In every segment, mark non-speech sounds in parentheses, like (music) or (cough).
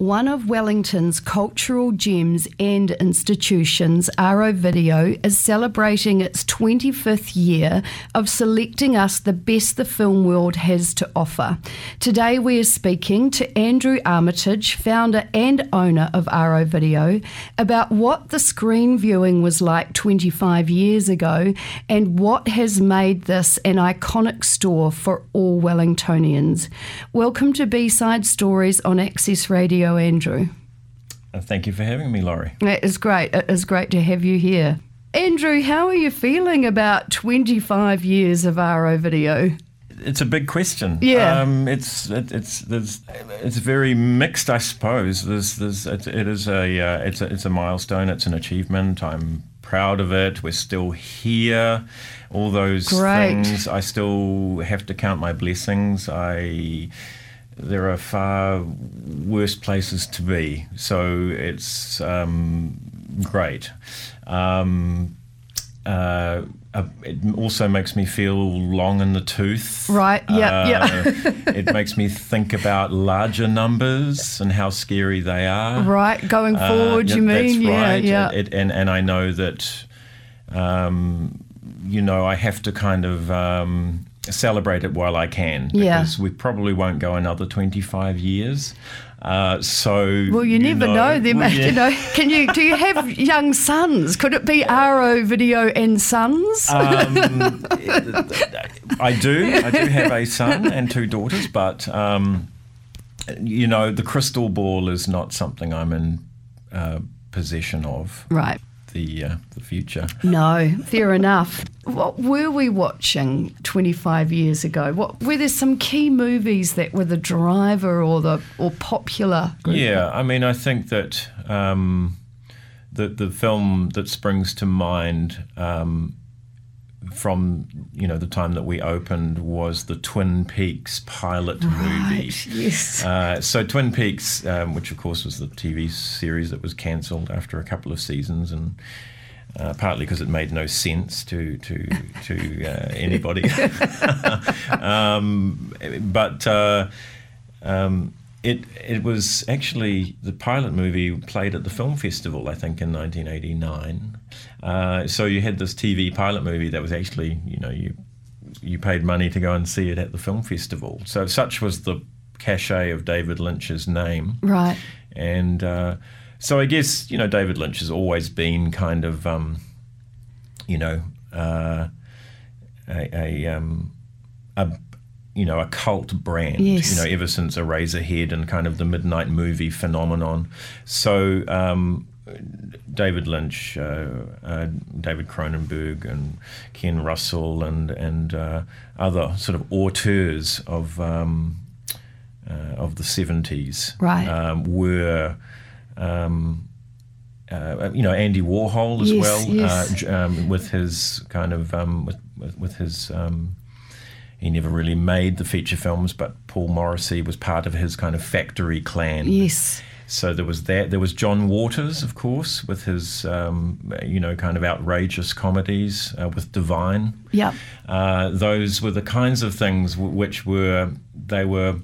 one of Wellington's cultural gems and institutions, Aro Video, is celebrating its 25th year of selecting us the best the film world has to offer. Today we are speaking to Andrew Armitage, founder and owner of Aro Video, about what the screen viewing was like 25 years ago and what has made this an iconic store for all Wellingtonians. Welcome to B Side Stories on Access Radio, Andrew. Thank you for having me, Laurie. It is great. It is great to have you here. Andrew, how are you feeling about 25 years of Aro Video? It's a big question. Yeah. Um, it's it, it's there's, it's very mixed, I suppose. There's there's it, it is a uh, it's a it's a milestone. It's an achievement. I'm proud of it. We're still here. All those Great. things. I still have to count my blessings. I there are far worse places to be. So it's um, great. Um, uh, uh, it also makes me feel long in the tooth. Right, yeah, Uh, yeah. (laughs) it makes me think about larger numbers and how scary they are. Right, going Uh, forward, yeah, you mean? That's yeah, right. yeah. It, and and I know that, um, you know, I have to kind of um, celebrate it while I can Yeah. because we probably won't go another twenty five years. Uh, so well, you, never know. There, well, yeah. you know. Can you? Do you have (laughs) young sons? Could it be Aro Video and Sons? Um, (laughs) I do. I do have a son and two daughters, but um, you know, the crystal ball is not something I'm in uh, possession of. right. The uh, the future. No, fair enough. What were we watching 25 years ago? What were there some key movies that were the driver or the or popular? group? Yeah, I mean, I think that um, the the film that springs to mind um, from you know the time that we opened was the Twin Peaks pilot movie. Right, yes. Uh, so Twin Peaks, um, which of course was the TV series that was cancelled after a couple of seasons, and uh, partly because it made no sense to to to uh, anybody. (laughs) (laughs) um, but uh, um, it it was actually the pilot movie played at the film festival, I think, in 1989. Uh, so you had this TV pilot movie that was actually, you know, you you paid money to go and see it at the film festival. So such was the cachet of David Lynch's name. Right. And uh, so I guess, you know, David Lynch has always been kind of, um, you know, uh, a, a, um, a, you know, a cult brand, Yes. you know, ever since Eraserhead and kind of the midnight movie phenomenon. So, um, David Lynch, uh, uh, David Cronenberg, and Ken Russell, and and uh, other sort of auteurs of um, uh, of the seventies, Right. um, were. Um, uh, you know Andy Warhol as Yes, well, yes. Uh, um, with his kind of um, with, with with his um, he never really made the feature films, but Paul Morrissey was part of his kind of factory clan. Yes. So there was that. There was John Waters, of course, with his um, you know kind of outrageous comedies uh, with Divine. Yep. Uh, those were the kinds of things w- which were they were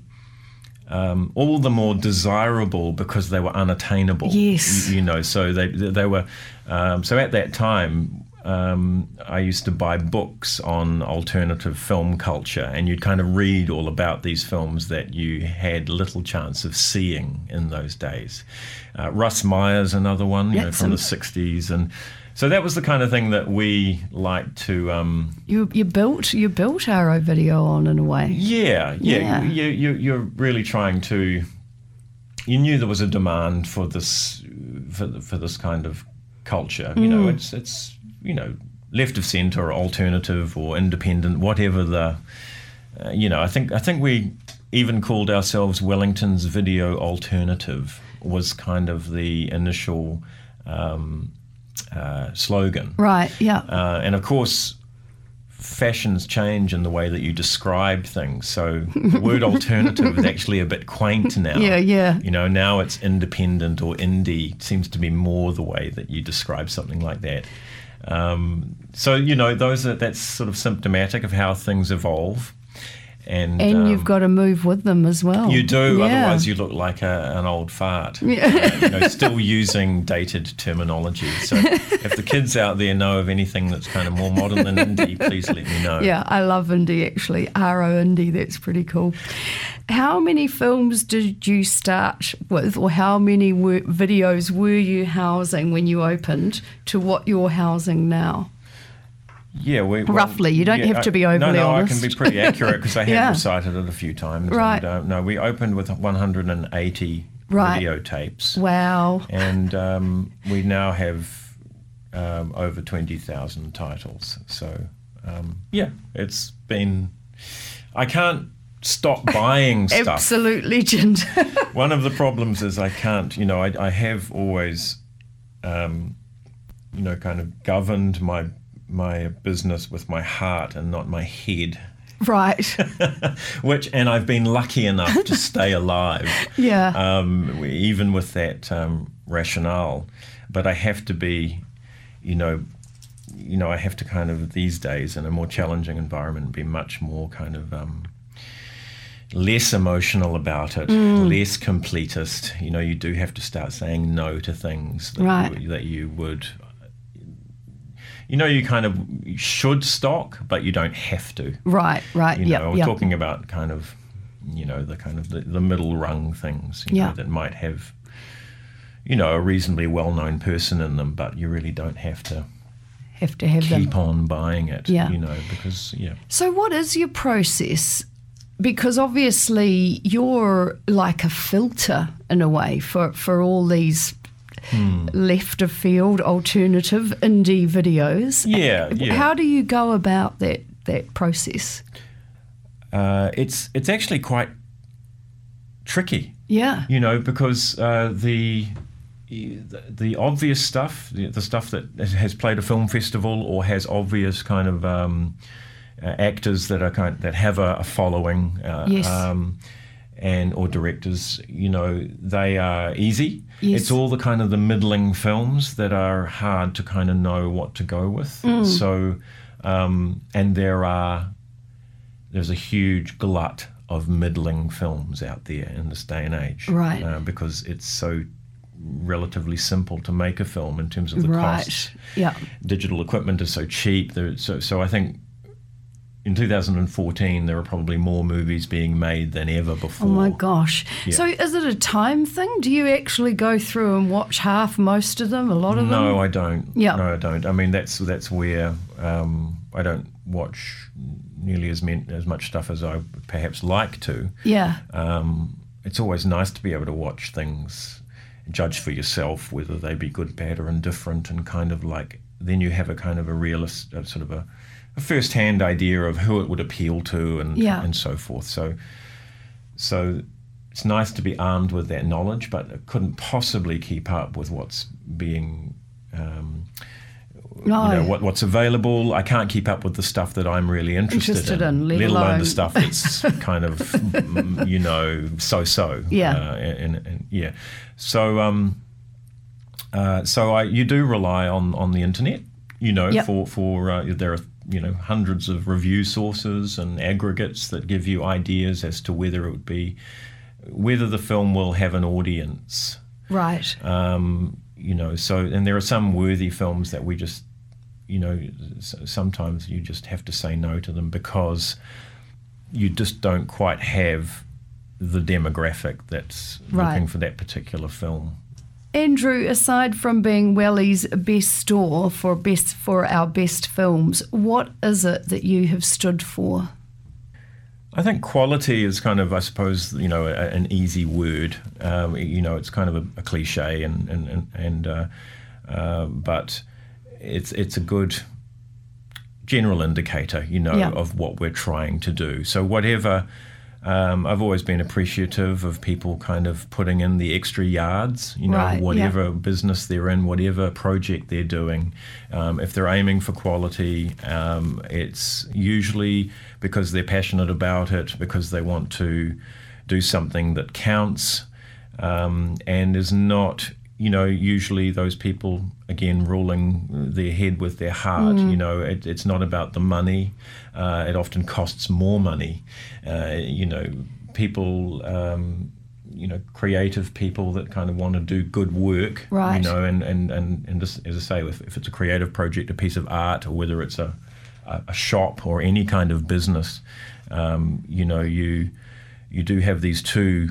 um, all the more desirable because they were unattainable. Yes. you, you know. So they they were um, so at that time. Um, I used to buy books on alternative film culture, and you'd kind of read all about these films that you had little chance of seeing in those days. Uh, Russ Meyer's another one, you know, from the '60s, and so that was the kind of thing that we liked to. Um, You you built you built Aro Video on in a way. yeah, yeah. Yeah. You, you, you're really trying to. You knew there was a demand for this, for, for this kind of culture. You know, it's it's you know left of centre or alternative or independent, whatever the. Uh, you know, I think I think we even called ourselves Wellington's Video Alternative was kind of the initial um, uh, slogan. Right. Yeah. Uh, and of course, fashions change in the way that you describe things. So the word (laughs) alternative is actually a bit quaint now. Yeah, yeah. You know, now it's independent or indie seems to be more the way that you describe something like that. Um, so you know, those are that's sort of symptomatic of how things evolve. and And um, you've got to move with them as well. You do, Yeah. otherwise you look like a, an old fart. Yeah. Uh, you know, still using dated terminology. So if the kids out there know of anything that's kind of more modern than indie, please let me know. Yeah, I love indie actually. Aro indie, that's pretty cool. How many films did you start with, or how many were, videos were you housing when you opened to what you're housing now? Yeah, we, well, Roughly, you don't have to be I- overly No, no, I can be pretty accurate because I (laughs) have Yeah. recited it a few times. Right. And, uh, no, we opened with 180 Right. videotapes. Wow. and um, we now have um, over 20,000 titles. So, um, yeah, it's been. I can't stop buying (laughs) stuff. Absolute legend. (laughs) One of the problems is I can't, you know, I, I have always, um, you know, kind of governed my my business with my heart and not my head. right. (laughs) Which, and I've been lucky enough to stay alive Yeah. um, even with that um, rationale. But I have to be, you know, you know, I have to kind of these days in a more challenging environment be much more kind of um, less emotional about it, Mm. less completist. You know, you do have to start saying no to things that, Right. you, that you would. You know, you kind of should stock, but you don't have to. right, right. You know, Yep, we're yep. talking about kind of, you know, the kind of the, the middle rung things, you Yeah. know, that might have, you know, a reasonably well known person in them, but you really don't have to Have to have them. keep on buying it, Yeah. you know, because, yeah. So, what is your process? Because obviously, you're like a filter in a way for, for all these Hmm. left of field, alternative indie videos. Yeah, yeah. How do you go about that, that process? Uh, it's, it's actually quite tricky. Yeah. you know, because uh, the the obvious stuff, the, the stuff that has played a film festival or has obvious kind of um, uh, actors that are kind that have a, a following, uh, Yes. um, and or directors, you know, they are easy. Yes. It's all the kind of the middling films that are hard to kind of know what to go with. Mm. So, um, and there are there's a huge glut of middling films out there in this day and age. Right. Uh, because it's so relatively simple to make a film in terms of the cost. right. costs. Yeah. Digital equipment is so cheap. There, so, so I think in 2014 there are probably more movies being made than ever before. Oh my gosh. Yeah. So, is it a time thing? Do you actually go through and watch half, most of them, a lot of them? No, I don't. Yeah. No, I don't. I mean, that's that's where um, I don't watch nearly as men- as much stuff as I perhaps like to. Yeah. Um, it's always nice to be able to watch things, judge for yourself whether they be good, bad, or indifferent, and kind of like then you have a kind of a realist, sort of a, a first-hand idea of who it would appeal to, and Yeah. and so forth. So, so it's nice to be armed with that knowledge, but it couldn't possibly keep up with what's being. Um, No. you know what, what's available. I can't keep up with the stuff that I'm really interested, Interested in, let let alone- alone the stuff (laughs) that's kind of mm, you know so-so. Yeah. uh, and, and, yeah. So um, uh, so I you do rely on on the internet. You know, Yep. for for uh, there are you know hundreds of review sources and aggregates that give you ideas as to whether it would be whether the film will have an audience Right. um, you know so and there are some worthy films that we just you know sometimes you just have to say no to them because you just don't quite have the demographic that's Right. looking for that particular film Andrew, aside from being Welly's best store for best for our best films, what is it that you have stood for? I think quality is kind of, I suppose, you know, a, an easy word. Um, you know, it's kind of a, a cliche, and and and, and uh, uh, but it's it's a good general indicator, you know, Yeah. of what we're trying to do. So whatever. Um, I've always been appreciative of people kind of putting in the extra yards, you know, Right, yeah. whatever business they're in, whatever project they're doing. Um, if they're aiming for quality, um, it's usually because they're passionate about it, because they want to do something that counts, um, and is not you know, usually those people, again, ruling their head with their heart. You know, it, it's not about the money. Uh, it often costs more money. Uh, you know, people, um, you know, creative people that kind of want to do good work. Right. You know, and, and, and, and just, as I say, if, if it's a creative project, a piece of art, or whether it's a, a, a shop or any kind of business, um, you know, you you do have these two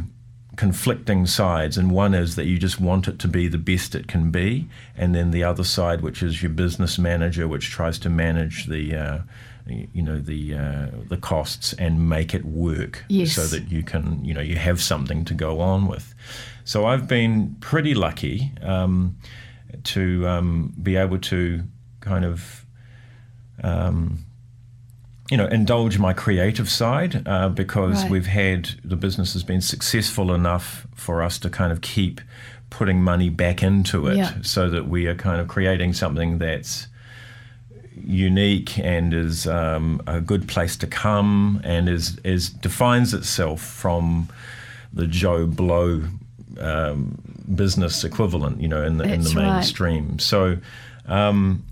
conflicting sides, and one is that you just want it to be the best it can be, and then the other side, which is your business manager, which tries to manage the, uh, you know, the uh, the costs and make it work, Yes. so that you can, you know, you have something to go on with. So I've been pretty lucky um, to um, be able to kind of um, you know, indulge my creative side uh, because Right. we've had the business has been successful enough for us to kind of keep putting money back into it Yeah. so that we are kind of creating something that's unique and is um, a good place to come and is, is defines itself from the Joe Blow um, business equivalent, you know, in the, in the right. mainstream. So, um,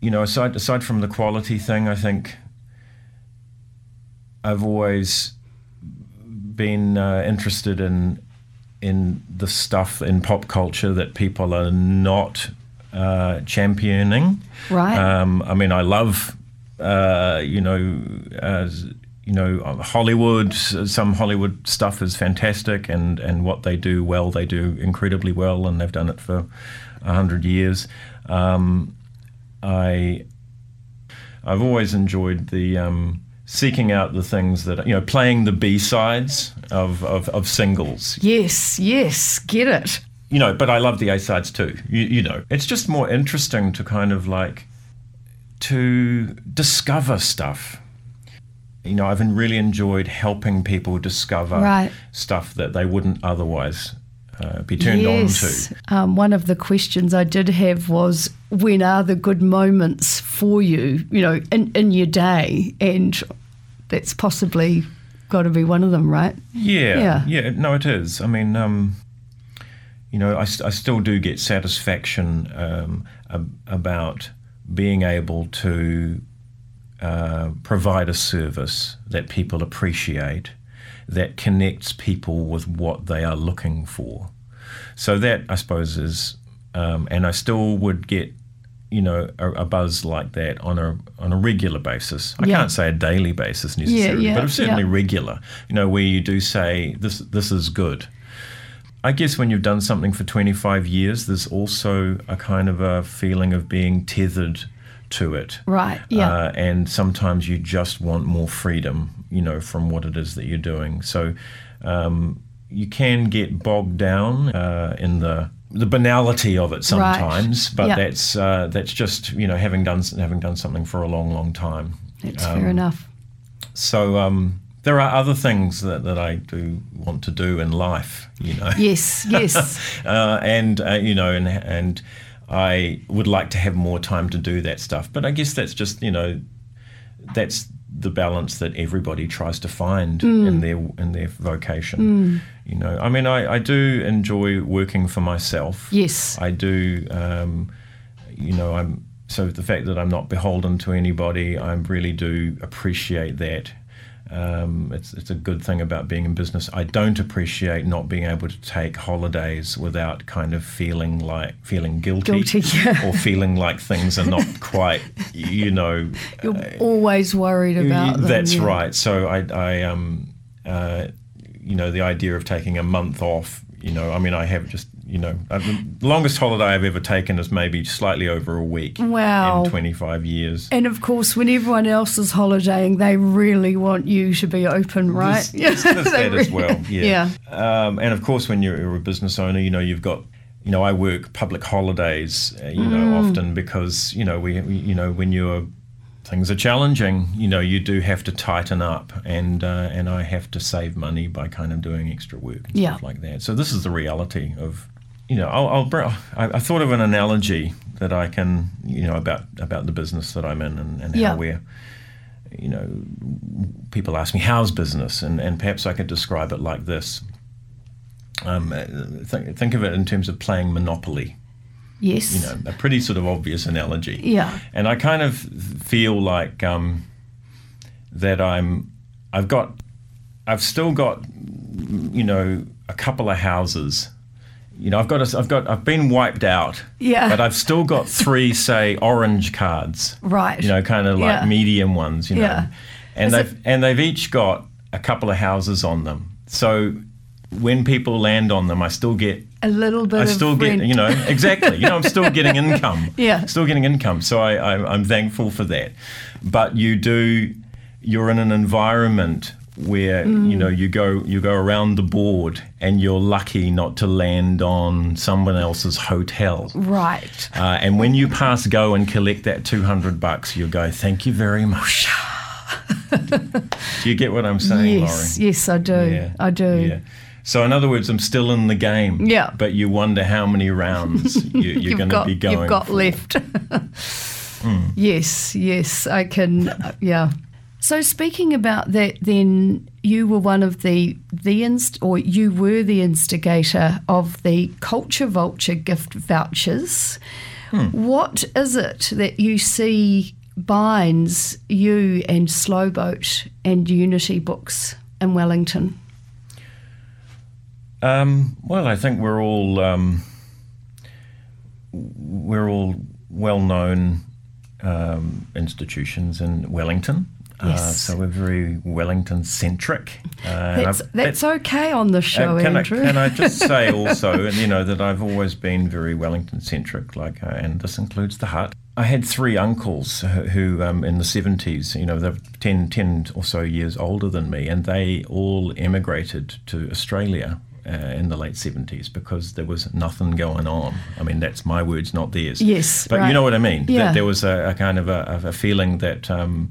you know, aside aside from the quality thing, I think I've always been uh, interested in in the stuff in pop culture that people are not uh, championing. Right. Um, I mean, I love, uh, you know, uh, you know, Hollywood. Some Hollywood stuff is fantastic, and and what they do well, they do incredibly well, and they've done it for a hundred years. Um, I I've always enjoyed the um, seeking out the things that you know, playing the B sides of, of, of singles. yes, yes, get it. You know, but I love the A sides too. You, you know, it's just more interesting to kind of like to discover stuff. You know, I've really enjoyed helping people discover Right. stuff that they wouldn't otherwise uh, be turned yes. on to. Um, one of the questions I did have was when are the good moments for you, you know, in, in your day? And that's possibly got to be one of them, right? Yeah, Yeah. yeah, no, it is. I mean, um, you know, I, I still do get satisfaction um, ab- about being able to uh, provide a service that people appreciate, that connects people with what they are looking for. So that, I suppose, is, um, and I still would get, you know, a, a buzz like that on a on a regular basis. I Yeah. can't say a daily basis necessarily, yeah, but it's certainly yeah. regular. You know, where you do say this this is good. I guess when you've done something for 25 years, there's also a kind of a feeling of being tethered to it. Right, yeah. Uh, and sometimes you just want more freedom, you know, from what it is that you're doing. So um, you can get bogged down uh, in the the banality of it sometimes, but Yeah. that's uh, that's just you know having done having done something for a long, long time. That's Um, fair enough. So um, there are other things that, that I do want to do in life, you know. Yes, yes. (laughs) uh, and uh, you know, and and I would like to have more time to do that stuff. But I guess that's just you know, that's the balance that everybody tries to find in their in their vocation. You know, I mean, I, I do enjoy working for myself. Yes. I do. Um, you know, I'm so the fact that I'm not beholden to anybody, I really do appreciate that. Um, it's it's a good thing about being in business. I don't appreciate not being able to take holidays without kind of feeling like feeling guilty, Guilty, (laughs) yeah. or feeling like things are not (laughs) quite, you know, You're always worried about them. that's yeah. right. So I, I um, uh, you know, the idea of taking a month off. You know, I mean, I have just, you know, the longest holiday I've ever taken is maybe slightly over a week. Wow. In 25 years. And of course, when everyone else is holidaying, they really want you to be open, right? There's, there's (laughs) They that as well. Yeah. Um, and of course, when you're, you're a business owner, you know, you've got. You know, I work public holidays. Uh, you know, Mm. often because you know we, we, you know, when you're things are challenging, you know, you do have to tighten up, and uh, and I have to save money by kind of doing extra work and Yeah. stuff like that. So this is the reality of, you know, I'll, I'll I, I thought of an analogy that I can, you know, about about the business that I'm in and, and Yeah. how we're, you know, people ask me how's business, and and perhaps I could describe it like this. um, think, think of it in terms of playing Monopoly. Yes. You know, a pretty sort of obvious analogy. Yeah. And I kind of feel like um, that I'm, I've got, I've still got, you know, a couple of houses. You know, I've got, a, I've got, I've been wiped out. Yeah. But I've still got three, (laughs) say, orange cards. Right. You know, kind of like Yeah. medium ones. You know, Yeah. and Is they've and they've each got a couple of houses on them. So when people land on them, I still get a little bit I of still get, rent. you know, exactly. You know, I'm still getting (laughs) income. Yeah. Still getting income. So I, I, I'm thankful for that. But you do, you're in an environment where Mm. you know you go you go around the board and you're lucky not to land on someone else's hotel. Right. Uh, and when you pass go and collect that 200 bucks, you go, thank you very much. (laughs) do you get what I'm saying, yes, Laurie? yes, I do. I do. Yeah. So in other words, I'm still in the game. Yeah. But you wonder how many rounds (laughs) you, you're going to be going. You've got for. left. (laughs) Yes, yes, I can. uh, yeah. So speaking about that, then you were one of the the inst or you were the instigator of the Culture Vulture gift vouchers. What is it that you see binds you and Slowboat and Unity Books in Wellington? Um, well, I think we're all um, we're all well-known um, institutions in Wellington. Uh, Yes. so we're very Wellington-centric. Uh, and That's that's okay on the show, Uh, can, I, Andrew. can I just (laughs) say also, and you know, that I've always been very Wellington centric, like, uh, and this includes the Hutt. I had three uncles who, who um, in the 70s, you know, they're 10, 10 or so years older than me, and they all emigrated to Australia. Uh, in the late 70s, because there was nothing going on. I mean, that's my words, not theirs. Yes, but right. you know what I mean. Yeah. That there was a, a kind of a, a feeling that um,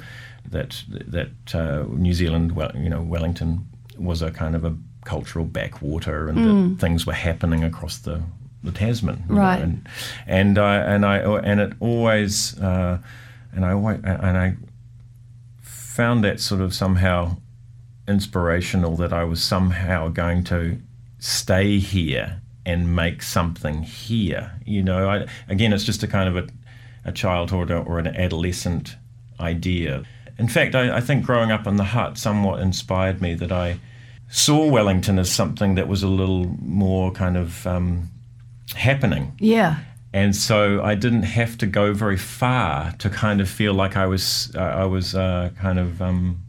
that that uh, New Zealand, well, you know, Wellington was a kind of a cultural backwater, and that things were happening across the the Tasman, know, Right. and and I and I and it always uh, and I always, and I found that sort of somehow inspirational that I was somehow going to stay here and make something here. You know, I, again, it's just a kind of a, a childhood or, or an adolescent idea. In fact, I, I think growing up in the Hutt somewhat inspired me that I saw Wellington as something that was a little more kind of um, happening. yeah. And so I didn't have to go very far to kind of feel like I was uh, I was uh, kind of um,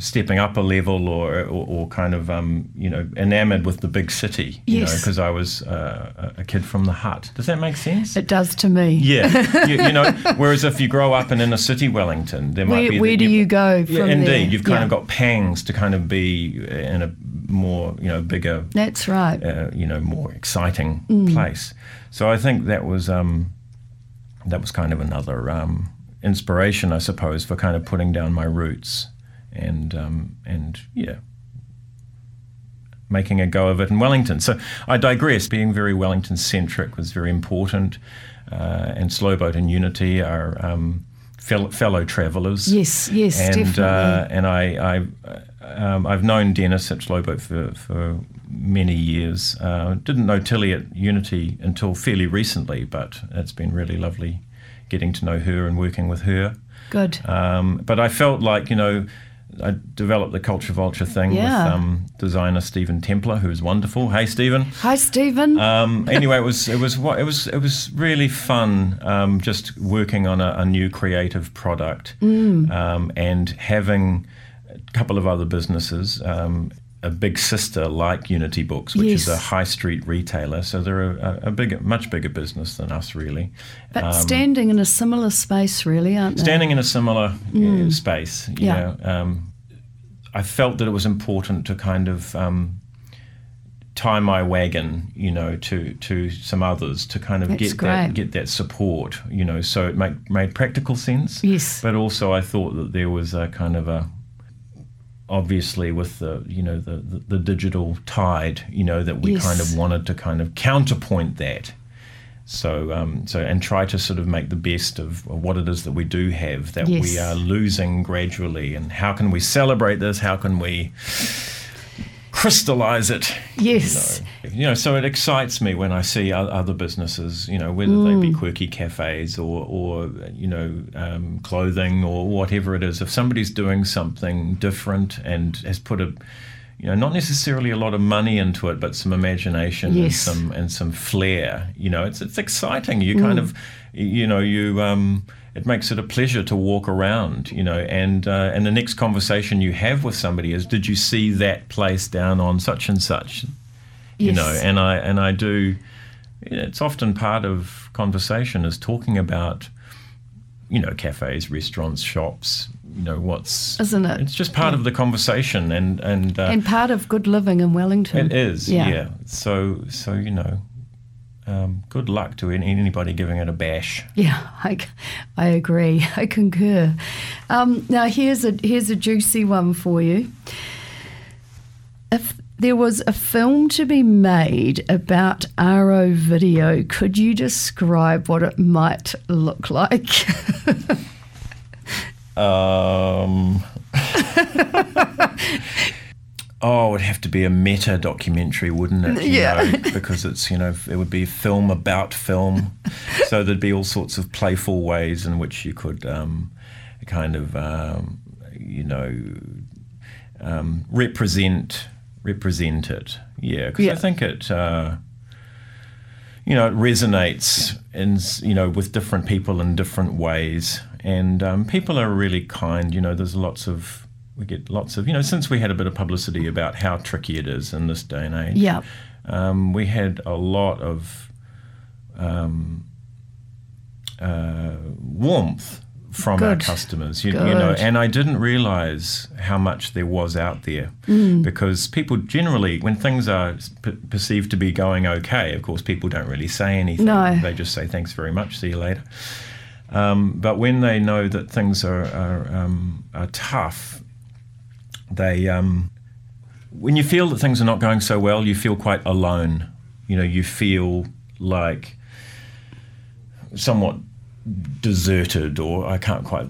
stepping up a level or or, or kind of um, you know enamored with the big city. You Yes. because I was uh, a kid from the Hutt. Does that make sense? It does to me. yeah, (laughs) you, you know. Whereas if you grow up in inner city Wellington, there might Where, be where that do you go from Yeah, indeed. there? You've kind Yeah. of got pangs to kind of be in a more you know bigger That's right. uh, you know more exciting Mm. place. So I think that was um, that was kind of another um, inspiration, I suppose, for kind of putting down my roots and um, and yeah, making a go of it in Wellington. So I digress. Being very Wellington centric was very important, uh, and Slowboat and Unity are. Um, Fellow, fellow travellers, Yes, yes, and definitely. uh, and I, I um, I've known Dennis at Slowboat for, for many years. Uh, didn't know Tilly at Unity until fairly recently, but it's been really lovely getting to know her and working with her. Good. Um, but I felt like you know I developed the Culture Vulture thing Yeah. with um, designer Stephen Templar, who's wonderful. Hey, Stephen. Hi, Stephen. Um, (laughs) anyway, it was it was what it was it was really fun um, just working on a, a new creative product Mm. um, and having a couple of other businesses. Um, a big sister like Unity Books, which is a high street retailer, so they're a, a bigger, much bigger business than us, really. but standing in a similar space, really, aren't they? Standing in a similar uh, space, you Mm. Yeah. know, um, I felt that it was important to kind of um, tie my wagon, you know, to to some others to kind of That's get that get that support, you know. So it made made practical sense. Yes. But also, I thought that there was a kind of a obviously with the you know the the, the digital tide, you know, that we Yes. kind of wanted to kind of counterpoint that. So, um, so and try to sort of make the best of what it is that we do have that we are losing gradually, and how can we celebrate this? How can we crystallize it. Yes. You know, you know, so it excites me when I see other businesses, you know, whether they be quirky cafes or, or you know, um, clothing or whatever it is. If somebody's doing something different and has put a, you know, not necessarily a lot of money into it, but some imagination Yes. and some and some flair. You know, it's it's exciting. You kind of, you know, you um, it makes it a pleasure to walk around. You know, and uh, and the next conversation you have with somebody is, did you see that place down on such and such? You Yes. know, and I and I do. It's often part of conversation is talking about, you know, cafes, restaurants, shops. You know, what's Isn't it? It's just part of the conversation, and and, uh, And part of good living in Wellington. it is, Yeah. yeah. So, so you know, um, good luck to any, anybody giving it a bash. Yeah, (laughs) I, I agree. (laughs) I concur. Um, now here's a here's a juicy one for you. If there was a film to be made about Aro Video, could you describe what it might look like? Um, (laughs) oh, it would have to be a meta documentary, wouldn't it? You Yeah. know, because it's you know it would be film about film, (laughs) so there'd be all sorts of playful ways in which you could um, kind of um, you know um, represent represent it. Yeah, because Yeah. I think it. Uh, you know, it resonates in you know with different people in different ways, and um, people are really kind. You know, there's lots of we get lots of you know since we had a bit of publicity about how tricky it is in this day and age. yeah, um, we had a lot of um, uh, warmth from our customers, you, you know, and I didn't realize how much there was out there Mm. because people generally, when things are p- perceived to be going okay, of course, people don't really say anything. No. They just say thanks very much, see you later. Um, but when they know that things are are, um, are tough, they um, when you feel that things are not going so well, you feel quite alone. You know, you feel like somewhat deserted, or I can't quite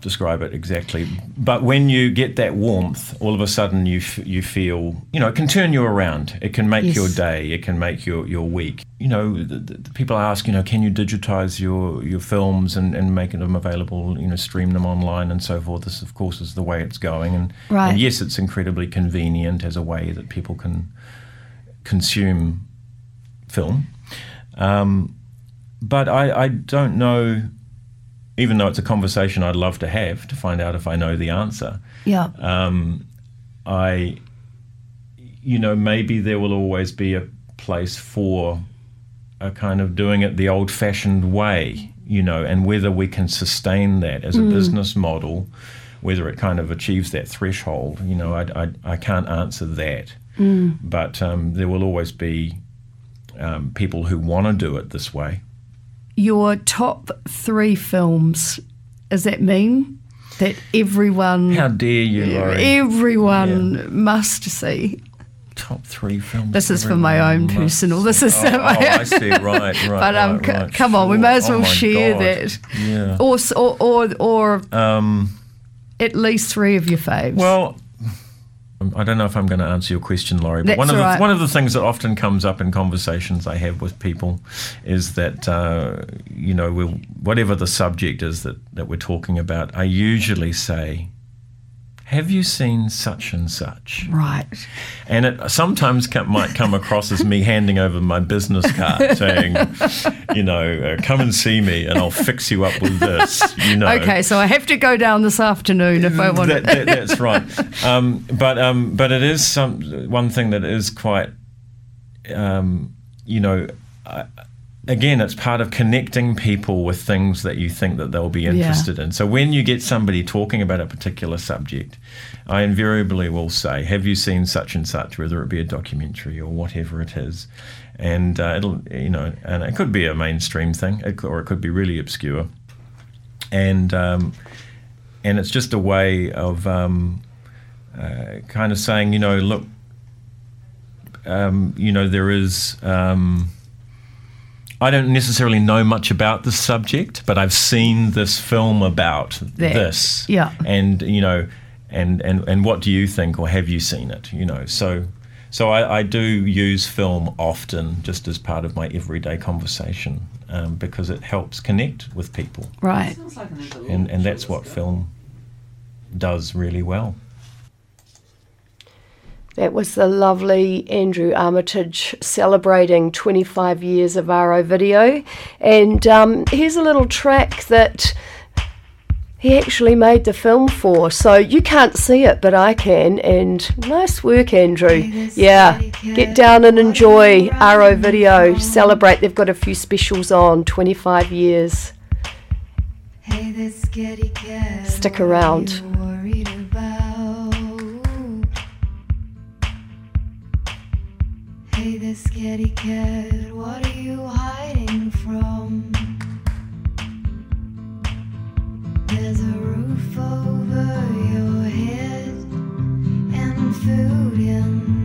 describe it exactly. But when you get that warmth, all of a sudden you f- you feel, you know, it can turn you around. It can make Yes. your day. It can make your, your week. You know, the, the, people ask, you know, can you digitize your, your films and, and make them available, you know, stream them online and so forth. This, of course, is the way it's going. And, Right. and yes, it's incredibly convenient as a way that people can consume film. Um, but I, I don't know, even though it's a conversation I'd love to have to find out if I know the answer. yeah, Um, I, you know, maybe there will always be a place for a kind of doing it the old fashioned way, you know, and whether we can sustain that as a business model, whether it kind of achieves that threshold, you know, I, I, I can't answer that. But um, there will always be um, people who want to do it this way. Your top three films. Does that mean that everyone, How dare you, Laurie? everyone must see? Top three films. This is for my own personal. This is Oh, oh, I see. Right, right. (laughs) But um, right, right, come on, we sure. may as Oh well my share God. that, Yeah. or or or, or Um, at least three of your faves. well, I don't know if I'm going to answer your question, Laurie. But That's one of the right. one of the things that often comes up in conversations I have with people is that uh, you know we'll, whatever the subject is that that we're talking about, I usually say, "Have you seen such and such?" right, And it sometimes come, might come across as me handing over my business card, (laughs) saying, you know, uh, come and see me, and I'll fix you up with this. You know. okay. So I have to go down this afternoon if I want That, to. that, that's right. Um, but um, but it is some one thing that is quite, um, you know. I, Again, it's part of connecting people with things that you think that they'll be interested in. So when you get somebody talking about a particular subject, I invariably will say, "Have you seen such and such?" Whether it be a documentary or whatever it is, and uh, it'll you know, and it could be a mainstream thing, it or it could be really obscure, and um, and it's just a way of um, uh, kind of saying, you know, look, um, you know, there is. Um, I don't necessarily know much about this subject, but I've seen this film about That, this. yeah. And you know, and and and what do you think, or have you seen it? You know, so So I, I, do use film often, just as part of my everyday conversation, um, because it helps connect with people. Right. And and that's what film does really well. That was the lovely Andrew Armitage celebrating 25 years of Aro Video. And um, here's a little track that he actually made the film for. So you can't see it, but I can. And nice work, Andrew. Yeah, get down and enjoy Aro Video. Celebrate. They've got a few specials on 25 years. Stick around. this kitty cat, what are you hiding from? There's a roof over your head and food in.